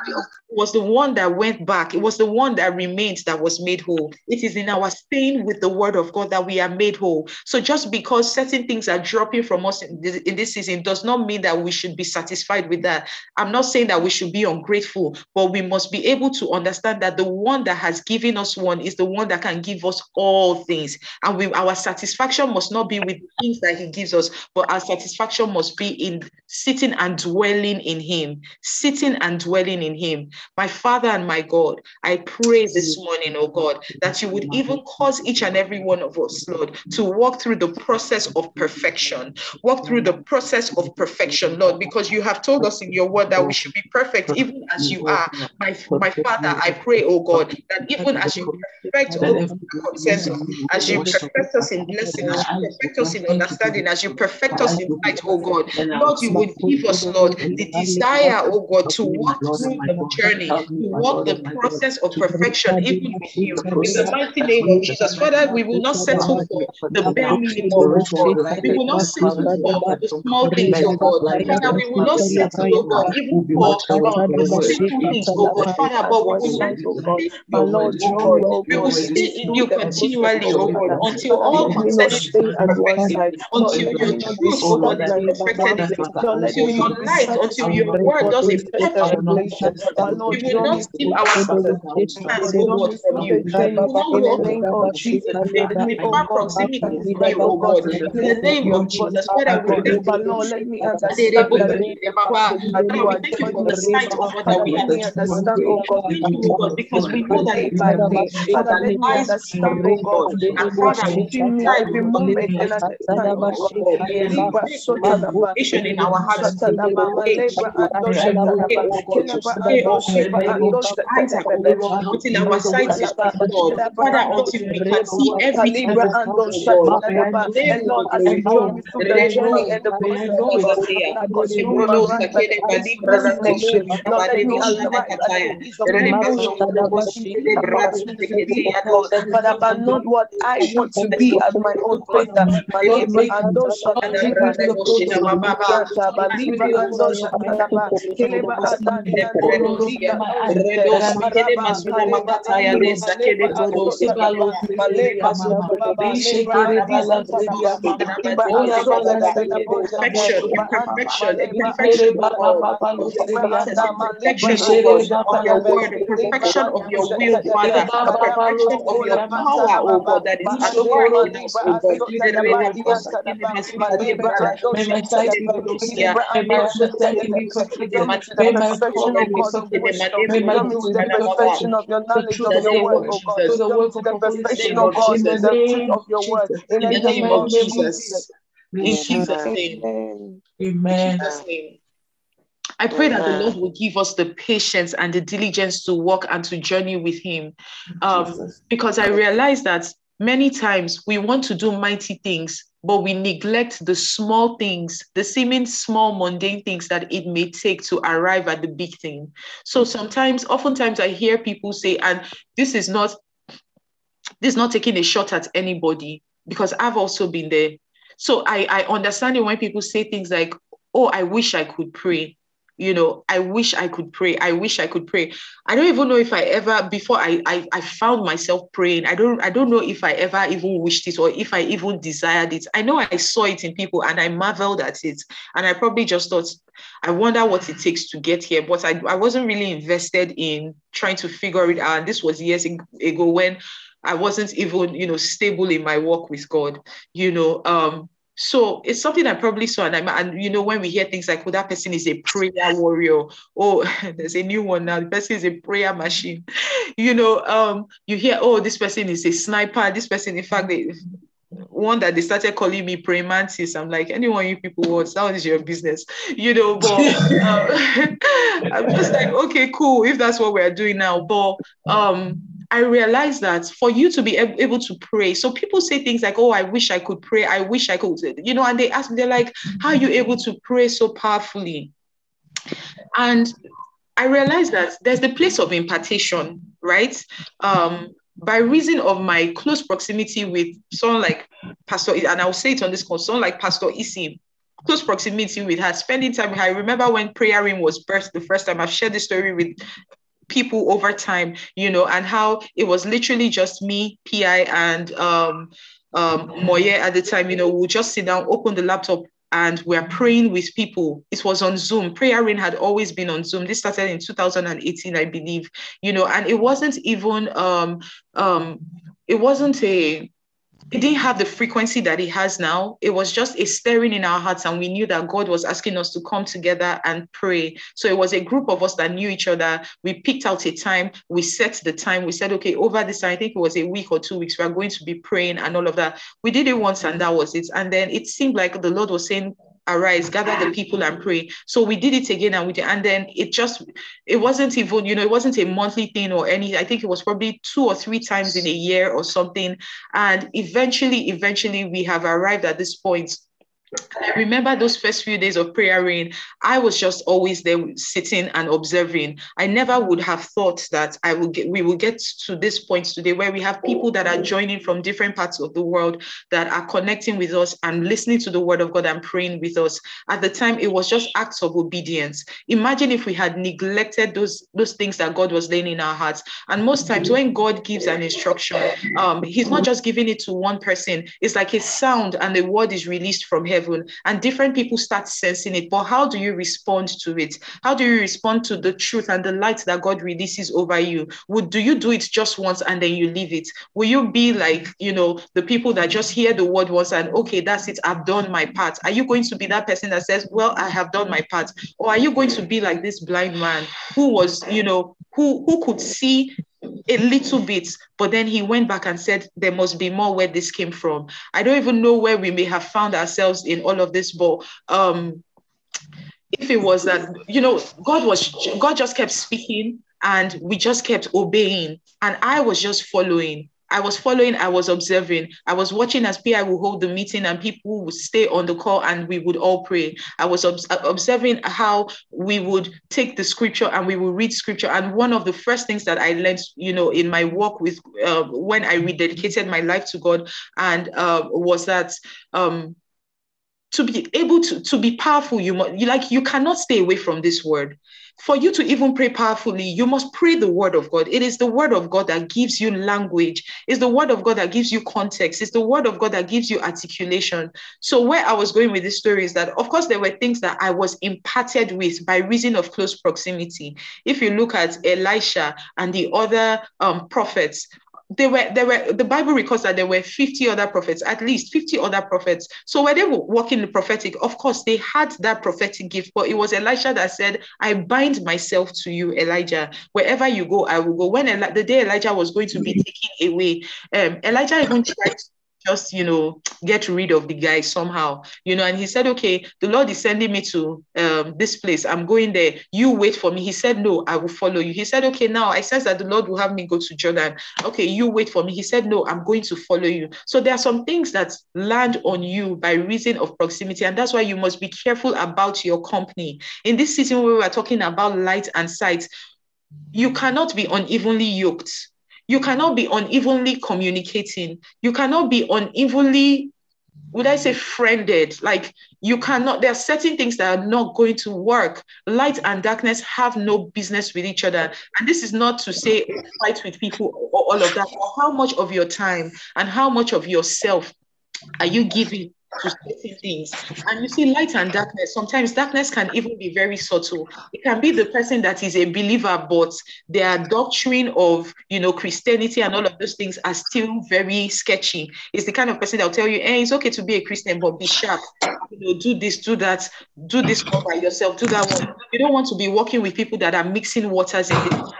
it was the one that went back, it was the one that remained that was made whole. It is in our staying with the word of God that we are made whole. So just because certain things are dropping from us in this, in this season does not mean that we should be satisfied with that. I'm not saying that we should be ungrateful, but we must be able to understand that the one that has given us one is the one that can give us all things. And we, our satisfaction must not be with things that he gives us, but our satisfaction must be in sitting and dwelling in Him, sitting and dwelling in Him. My Father and my God, I pray this morning, oh God, that you would even cause each and every one of us, Lord, to walk through the process of perfection, walk through the process of perfection, Lord, because you have told us in your word that we should be perfect, even as you are. My, my Father, I pray, oh God, that even as you perfect oh all as you perfect us in blessing, as you perfect us in understanding, as you perfect us in light, oh God, Lord, you would give us, Lord, the desire, oh God, to walk through the journey, to walk the process of perfection, even with you. In the mighty name of Jesus, Father, we will not settle for the bare minimum, We will not settle for the small things, oh God. Father, we will not settle, oh God, even for the simple things, oh God. Father, but we will Lord, oh God, we will stay in you continually, oh God, until all concerning perfected, until your truth, oh God, is perfected, until your light, until your word does a we will not keep our hands God from you. We will not walk in the Jesus, with far proximity to you, oh God. In the name of Jesus, Father, we thank you. Lord, let me understand we thank you for the sight of what that we understand, oh God. Thank you, God, because we know that it's by way. Father, let me oh understand, oh God. And Father, we can every moment and at the God. Vision in our hearts. Our sights God. Father, until we can see everything. And Lord, as you join me through the journey and the process of Lord, let me Father, but not what I want to be at my own pace. Perfection, perfection, perfection of your word, perfection of your will, Father, perfection of your power, oh God, that is at work in us, oh God. Perfection of your knowledge of your word, God. To the perfection of God, the truth of your word. In the name of Jesus. In Jesus' name. Amen. I pray that the Lord will give us the patience and the diligence to walk and to journey with Him. Um, because I realize that many times we want to do mighty things, but we neglect the small things, the seeming small, mundane things that it may take to arrive at the big thing. So sometimes, oftentimes, I hear people say, and this is not this is not taking a shot at anybody because I've also been there. So I, I understand it when people say things like, oh, I wish I could pray you know i wish i could pray. I wish i could pray. I don't even know if i ever before I, I i found myself praying i don't i don't know if i ever even wished it or if i even desired it. I know i saw it in people and i marveled at it. And i probably just thought i wonder what it takes to get here. But i, I wasn't really invested in trying to figure it out. And this was years ago when i wasn't even you know stable in my walk with god you know um so it's something I probably saw, and, and you know when we hear things like, "Oh, that person is a prayer warrior," oh, there's a new one now. The person is a prayer machine. You know, um, you hear, "Oh, this person is a sniper." This person, in fact, they one that they started calling me praying mantis. I'm like, anyone you people want, that is your business, you know. But um, I'm just like, okay, cool. If that's what we're doing now, but um I realized that for you to be able to pray, so people say things like, Oh, I wish I could pray. I wish I could, you know, and they ask me, they're like, How are you able to pray so powerfully? And I realized that there's the place of impartation, right? Um, by reason of my close proximity with someone like Pastor, and I'll say it on this call, someone like Pastor Isi, close proximity with her, spending time with her. I remember when prayer room was birthed the first time. I've shared this story with people over time, you know, and how it was literally just me, PI, and um, um, Moye at the time, you know, we'll just sit down, open the laptop, and we're praying with people. It was on Zoom. Prayer Rain had always been on Zoom. This started in 2018, I believe, you know, and it wasn't even um um it wasn't a it didn't have the frequency that it has now. It was just a stirring in our hearts, and we knew that God was asking us to come together and pray. So it was a group of us that knew each other. We picked out a time, we set the time, we said, okay, over this I think it was a week or two weeks, we are going to be praying and all of that. We did it once, and that was it. And then it seemed like the Lord was saying, arise gather the people and pray. So we did it again and we did and then it just it wasn't even you know it wasn't a monthly thing or any i think it was probably two or three times in a year or something. And eventually eventually we have arrived at this point I remember those first few days of prayer rain. I was just always there sitting and observing. I never would have thought that I would get we will get to this point today where we have people that are joining from different parts of the world that are connecting with us and listening to the word of God and praying with us. At the time, it was just acts of obedience. Imagine if we had neglected those, those things that God was laying in our hearts. And most times when God gives an instruction, um, He's not just giving it to one person, it's like a sound and the word is released from heaven heaven and different people start sensing it. But how do you respond to it? How do you respond to the truth and the light that god releases over you? Would do you do it just once and then you leave it? Will you be like you know the people that just hear the word once and okay that's it i've done my part? Are you going to be that person that says well i have done my part? Or are you going to be like this blind man who was you know who who could see a little bit, but then he went back and said, There must be more where this came from. I don't even know where we may have found ourselves in all of this, but um, if it was that, you know, God was, God just kept speaking and we just kept obeying, and I was just following. I was following, I was observing, I was watching as PI would hold the meeting and people would stay on the call and we would all pray. I was ob- observing how we would take the scripture and we would read scripture. And one of the first things that I learned, you know, in my work with uh, when I rededicated my life to God, and uh, was that um, to be able to to be powerful, you, you like you cannot stay away from this word for you to even pray powerfully, you must pray the word of God. It is the word of God that gives you language. It's the word of God that gives you context. It's the word of God that gives you articulation. So, where I was going with this story is that, of course, there were things that I was imparted with by reason of close proximity. If you look at Elisha and the other um, prophets, there were there were the bible records that there were 50 other prophets at least 50 other prophets. So when they were walking the prophetic? Of course they had that prophetic gift but it was elisha that said i bind myself to you elijah. Wherever you go i will go. When Eli- the day elijah was going to be taken away um, elijah even tried just you know get rid of the guy somehow you know. And he said okay the lord is sending me to um, this place. I'm going there. You wait for me. He said no i will follow you. He said okay now i sense that the lord will have me go to jordan. Okay you wait for me. He said no i'm going to follow you. So there are some things that land on you by reason of proximity and that's why you must be careful about your company. In this season we were talking about light and sight you cannot be unevenly yoked you cannot be unevenly communicating. You cannot be unevenly, would I say, friended? Like you cannot, there are certain things that are not going to work. Light and darkness have no business with each other. And this is not to say fight with people or all of that, how much of your time and how much of yourself are you giving to certain things. And you see, light and darkness, sometimes darkness can even be very subtle. It can be the person that is a believer, but their doctrine of, you know, Christianity and all of those things are still very sketchy. It's the kind of person that'll tell you, hey, it's okay to be a Christian, but be sharp. You know, do this, do that, do this by yourself, do that one. You don't want to be working with people that are mixing waters in this.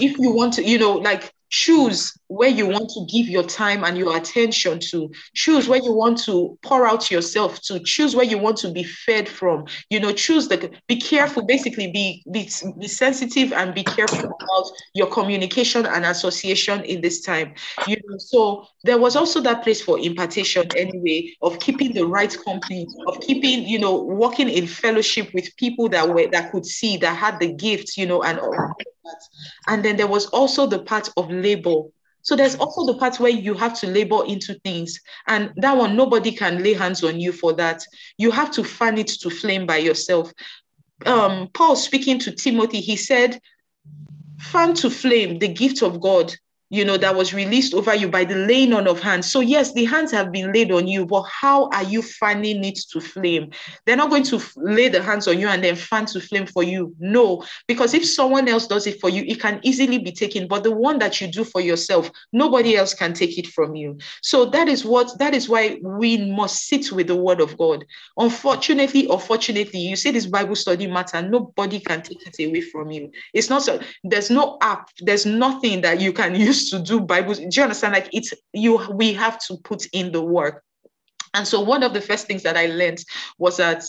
If you want to, you know, like choose where you want to give your time and your attention to. Choose where you want to pour out yourself to. Choose where you want to be fed from. You know choose the be careful basically be be, be sensitive and be careful about your communication and association in this time. You know so there was also that place for impartation anyway of keeping the right company of keeping you know working in fellowship with people that were that could see that had the gifts you know and. And then there was also the part of labor. So there's also the part where you have to labor into things. And that one, nobody can lay hands on you for that. You have to fan it to flame by yourself. Um, Paul speaking to Timothy, he said, fan to flame the gift of God you know, that was released over you by the laying on of hands. So, yes, the hands have been laid on you, but how are you fanning it to flame? They're not going to lay the hands on you and then fan to flame for you. No, because if someone else does it for you, it can easily be taken. But the one that you do for yourself, nobody else can take it from you. So, that is what, that is why we must sit with the word of God. Unfortunately or fortunately, you see this Bible study matter, nobody can take it away from you. It's not so, there's no app, there's nothing that you can use to do Bible. Do you understand? Like it's you, we have to put in the work. And so one of the first things that I learned was that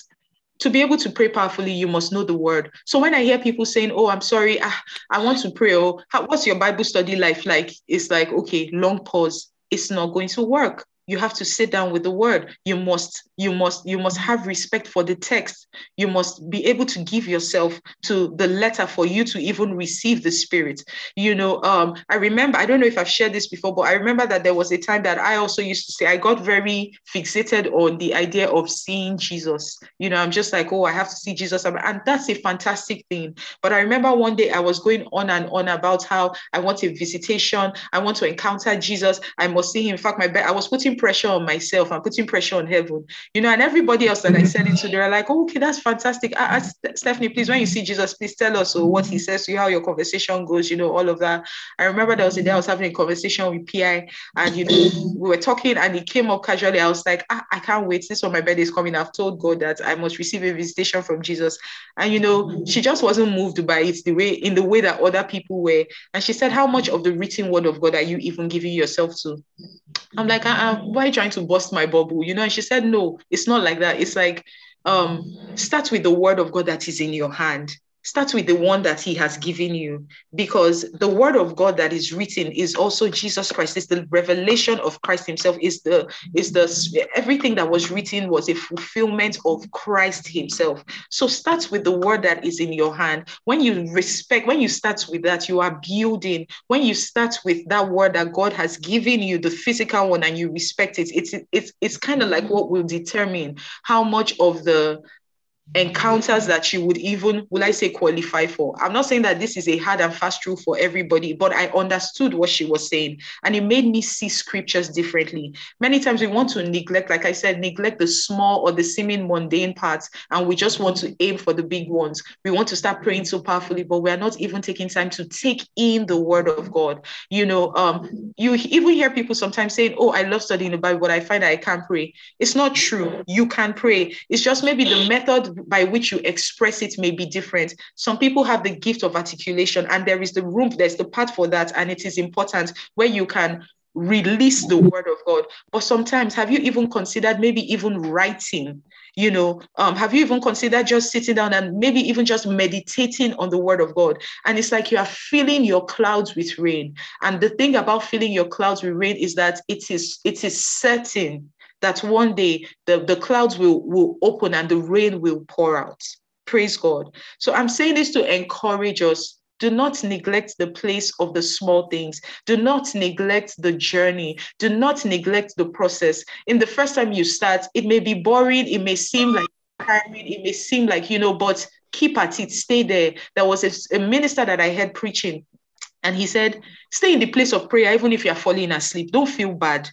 to be able to pray powerfully, you must know the word. So when I hear people saying, "Oh, I'm sorry, I, I want to pray," oh, how, what's your Bible study life like? It's like, okay, long pause. It's not going to work you have to sit down with the word. You must you must you must have respect for the text. You must be able to give yourself to the letter for you to even receive the spirit. You know um i remember i don't know if i've shared this before but i remember that there was a time that i also used to say i got very fixated on the idea of seeing jesus. You know i'm just like oh i have to see jesus. And that's a fantastic thing. But i remember one day i was going on and on about how i want a visitation. I want to encounter jesus. I must see him. In fact my bed i was putting pressure on myself. I'm putting pressure on heaven, you know, and everybody else that I said it to, they're like, oh, okay, that's fantastic. I, I, Stephanie, please, when you see Jesus, please tell us oh, what he says to you, how your conversation goes, you know, all of that. I remember there was a day I was having a conversation with PI, and you know, we were talking, and he came up casually. I was like, ah, I can't wait. This one, my birthday is coming. I've told God that I must receive a visitation from Jesus, and you know, she just wasn't moved by it the way in the way that other people were. And she said, How much of the written word of God are you even giving yourself to? I'm like, uh-uh, why trying to bust my bubble? You know, and she said, no, it's not like that. It's like, um, start with the word of God that is in your hand start with the one that he has given you because the word of god that is written is also jesus christ. Is the revelation of christ himself. Is the is the everything that was written was a fulfillment of christ himself. So start with the word that is in your hand. When you respect when you start with that you are building. When you start with that word that god has given you the physical one and you respect it it's it's it's kind of like what will determine how much of the encounters that you would even, will I say, qualify for. I'm not saying that this is a hard and fast rule for everybody, but I understood what she was saying. And it made me see scriptures differently. Many times we want to neglect, like I said, neglect the small or the seeming mundane parts, and we just want to aim for the big ones. We want to start praying so powerfully, but we're not even taking time to take in the word of God. You know, um, you even hear people sometimes saying, Oh, I love studying the Bible, but I find that I can't pray. It's not true. You can pray. It's just maybe the method by which you express it may be different. Some people have the gift of articulation, and there is the room, there's the part for that, and it is important where you can release the word of God. But sometimes, have you even considered maybe even writing? You know, um, have you even considered just sitting down and maybe even just meditating on the word of God? And it's like you are filling your clouds with rain. And the thing about filling your clouds with rain is that it is it is certain that one day the, the clouds will, will open and the rain will pour out. Praise God. So I'm saying this to encourage us. Do not neglect the place of the small things. Do not neglect the journey. Do not neglect the process. In the first time you start, it may be boring. It may seem like tiring. It may seem like, you know, but keep at it. Stay there. There was a, a minister that I heard preaching and he said, stay in the place of prayer, even if you're falling asleep. Don't feel bad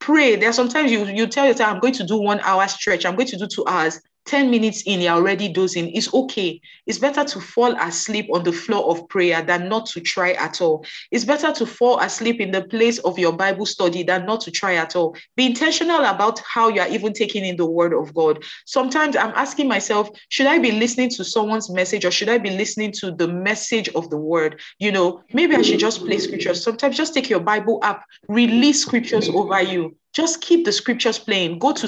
pray. There are sometimes you you tell yourself, I'm going to do one hour stretch, I'm going to do two hours. 10 minutes in, you're already dozing. It's okay. It's better to fall asleep on the floor of prayer than not to try at all. It's better to fall asleep in the place of your Bible study than not to try at all. Be intentional about how you're even taking in the word of God. Sometimes I'm asking myself, should I be listening to someone's message or should I be listening to the message of the word? You know, maybe I should just play scriptures. Sometimes just take your Bible app, release scriptures over you just keep the scriptures playing. Go to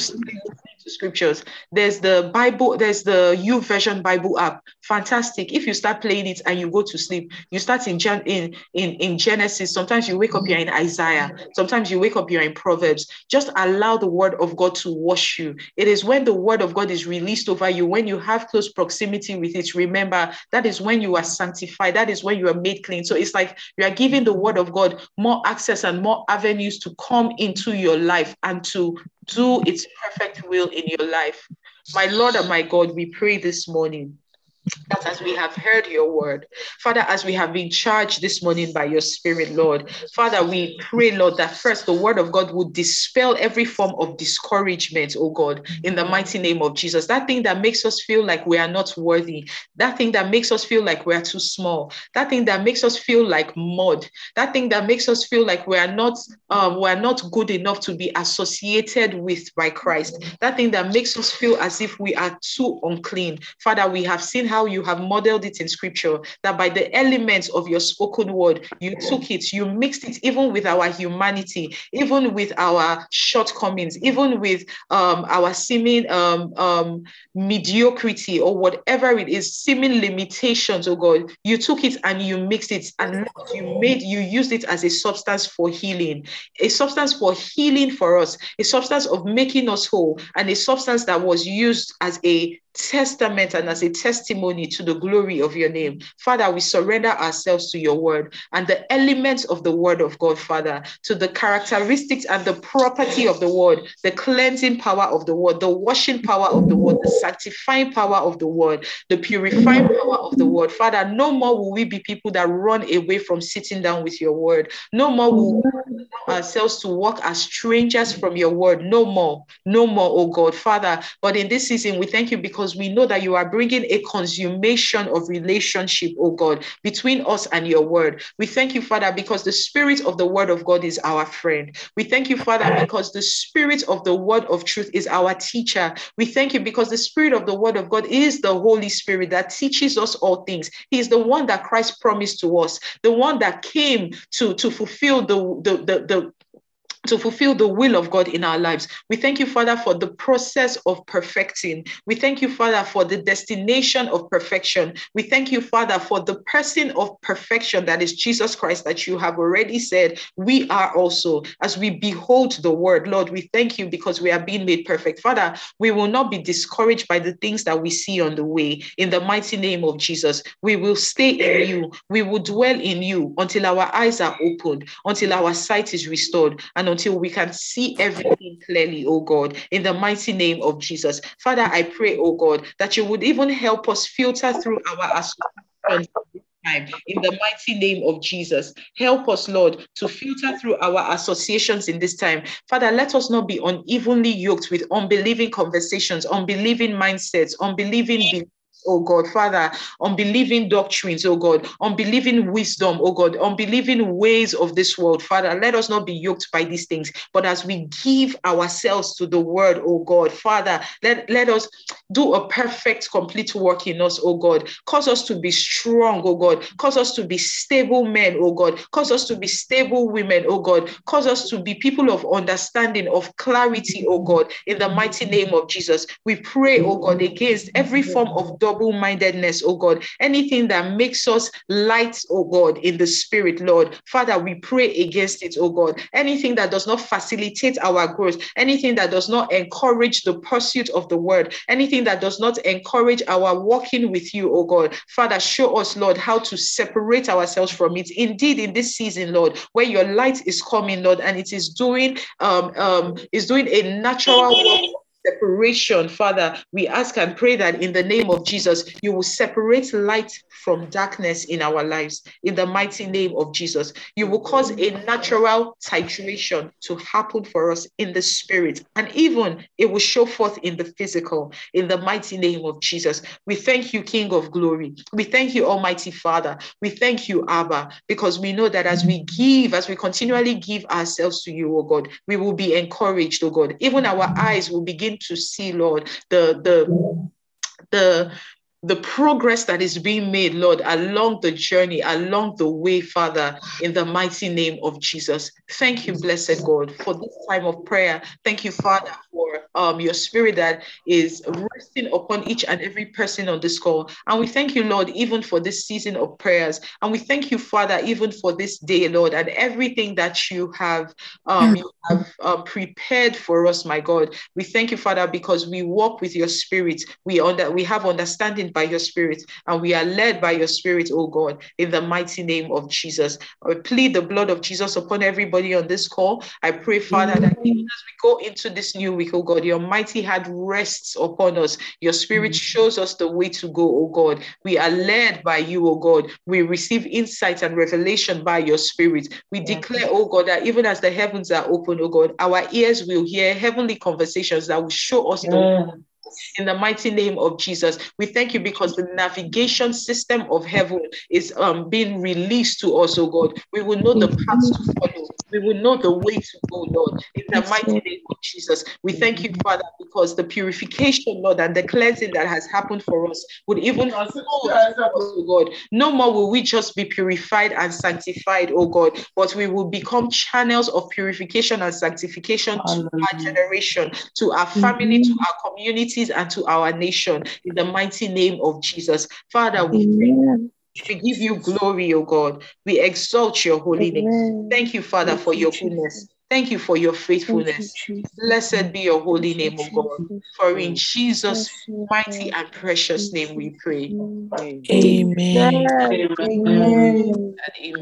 scriptures. There's the Bible, there's the U YouVersion Bible app. Fantastic. If you start playing it and you go to sleep, you start in Gen- in, in, in Genesis. Sometimes you wake up, you're in Isaiah. Sometimes you wake up, you're in Proverbs. Just allow the word of God to wash you. It is when the word of God is released over you, when you have close proximity with it. Remember, that is when you are sanctified. That is when you are made clean. So it's like you are giving the word of God more access and more avenues to come into your life and to do its perfect will in your life. My Lord and my God, we pray this morning that as we have heard your word, Father, as we have been charged this morning by your spirit, Lord, Father, we pray, Lord, that first the word of God would dispel every form of discouragement, oh God, in the mighty name of Jesus. That thing that makes us feel like we are not worthy, that thing that makes us feel like we are too small, that thing that makes us feel like mud, that thing that makes us feel like we are not um, we are not good enough to be associated with by Christ, that thing that makes us feel as if we are too unclean. Father, we have seen how you have modeled it in scripture, that by the elements of your spoken word, you took it, you mixed it even with our humanity, even with our shortcomings, even with um, our seeming um, um, mediocrity or whatever it is, seeming limitations, oh God. You took it and you mixed it and you made, you used it as a substance for healing, a substance for healing for us, a substance of making us whole, and a substance that was used as a testament and as a testimony to the glory of your name. Father, we surrender ourselves to your word and the elements of the word of God, Father, to the characteristics and the property of the word, the cleansing power of the word, the washing power of the word, the sanctifying power of the word, the purifying power of the word. Father, no more will we be people that run away from sitting down with your word. No more will we ourselves to walk as strangers from your word. No more, no more, oh God, Father. But in this season, we thank you because because we know that you are bringing a consummation of relationship, oh God, between us and your word. We thank you, Father, because the spirit of the word of God is our friend. We thank you, Father, because the spirit of the word of truth is our teacher. We thank you because the spirit of the word of God is the Holy Spirit that teaches us all things. He is the one that Christ promised to us, the one that came to, to fulfill the, the, the, the to fulfill the will of God in our lives. We thank you, Father, for the process of perfecting. We thank you, Father, for the destination of perfection. We thank you, Father, for the person of perfection that is Jesus Christ, that you have already said we are also. As we behold the word, Lord, we thank you because we are being made perfect. Father, we will not be discouraged by the things that we see on the way. In the mighty name of Jesus, we will stay in you. We will dwell in you until our eyes are opened, until our sight is restored, and until we can see everything clearly, oh God, in the mighty name of Jesus. Father, I pray, oh God, that you would even help us filter through our associations in this time in the mighty name of Jesus. Help us, Lord, to filter through our associations in this time. Father, let us not be unevenly yoked with unbelieving conversations, unbelieving mindsets, unbelieving beliefs oh God, Father, unbelieving doctrines, oh God, unbelieving wisdom, oh God, unbelieving ways of this world, Father, let us not be yoked by these things, but as we give ourselves to the word, oh God, Father, let, let us do a perfect, complete work in us, oh God, cause us to be strong, oh God, cause us to be stable men, oh God, cause us to be stable women, oh God, cause us to be people of understanding, of clarity, oh God, in the mighty name of Jesus. We pray, oh God, against every form of double mindedness, oh God, anything that makes us light, oh God, in the spirit, Lord. Father, we pray against it, oh God. Anything that does not facilitate our growth, anything that does not encourage the pursuit of the word, anything that does not encourage our walking with you, oh God. Father, show us, Lord, how to separate ourselves from it. Indeed, in this season, Lord, where your light is coming, Lord, and it is doing um, um is doing a natural work separation, Father, we ask and pray that in the name of Jesus, you will separate light from darkness in our lives. In the mighty name of Jesus, you will cause a natural titration to happen for us in the spirit, and even it will show forth in the physical. In the mighty name of Jesus, we thank you, King of glory. We thank you, Almighty Father. We thank you, Abba, because we know that as we give, as we continually give ourselves to you, oh God, we will be encouraged, oh God. Even our eyes will begin to see, Lord, the the the the progress that is being made, Lord, along the journey, along the way, Father, in the mighty name of Jesus. Thank you, blessed God, for this time of prayer. Thank you, Father, for um, your spirit that is resting upon each and every person on this call. And we thank you, Lord, even for this season of prayers. And we thank you, Father, even for this day, Lord, and everything that you have, um, you have uh, prepared for us, my God. We thank you, Father, because we walk with your spirit. We under we have understanding by your spirit and we are led by your spirit, oh God, in the mighty name of Jesus. I plead the blood of Jesus upon everybody on this call. I pray, Father, that even as we go into this new week, oh God, your mighty hand rests upon us. Your spirit mm. shows us the way to go, oh God. We are led by you, oh God. We receive insight and revelation by your spirit. We declare, oh God, that even as the heavens are open, oh God, our ears will hear heavenly conversations that will show us the mm. In the mighty name of Jesus. We thank you because the navigation system of heaven is um, being released to us, oh God. We will know the paths to follow. We will know the way to go, Lord, in the mighty name of Jesus. We thank you, Father, because the purification, Lord, and the cleansing that has happened for us would even us, oh God. No more will we just be purified and sanctified, oh God, but we will become channels of purification and sanctification to our generation, to our family, to our communities, and to our nation, in the mighty name of Jesus. Father, we thank we give you glory, O God. We exalt your holy name. Thank you, Father, for your goodness. Thank you for your faithfulness. Blessed be your holy name, O God. For in Jesus' mighty and precious name we pray. Amen. Amen. And amen.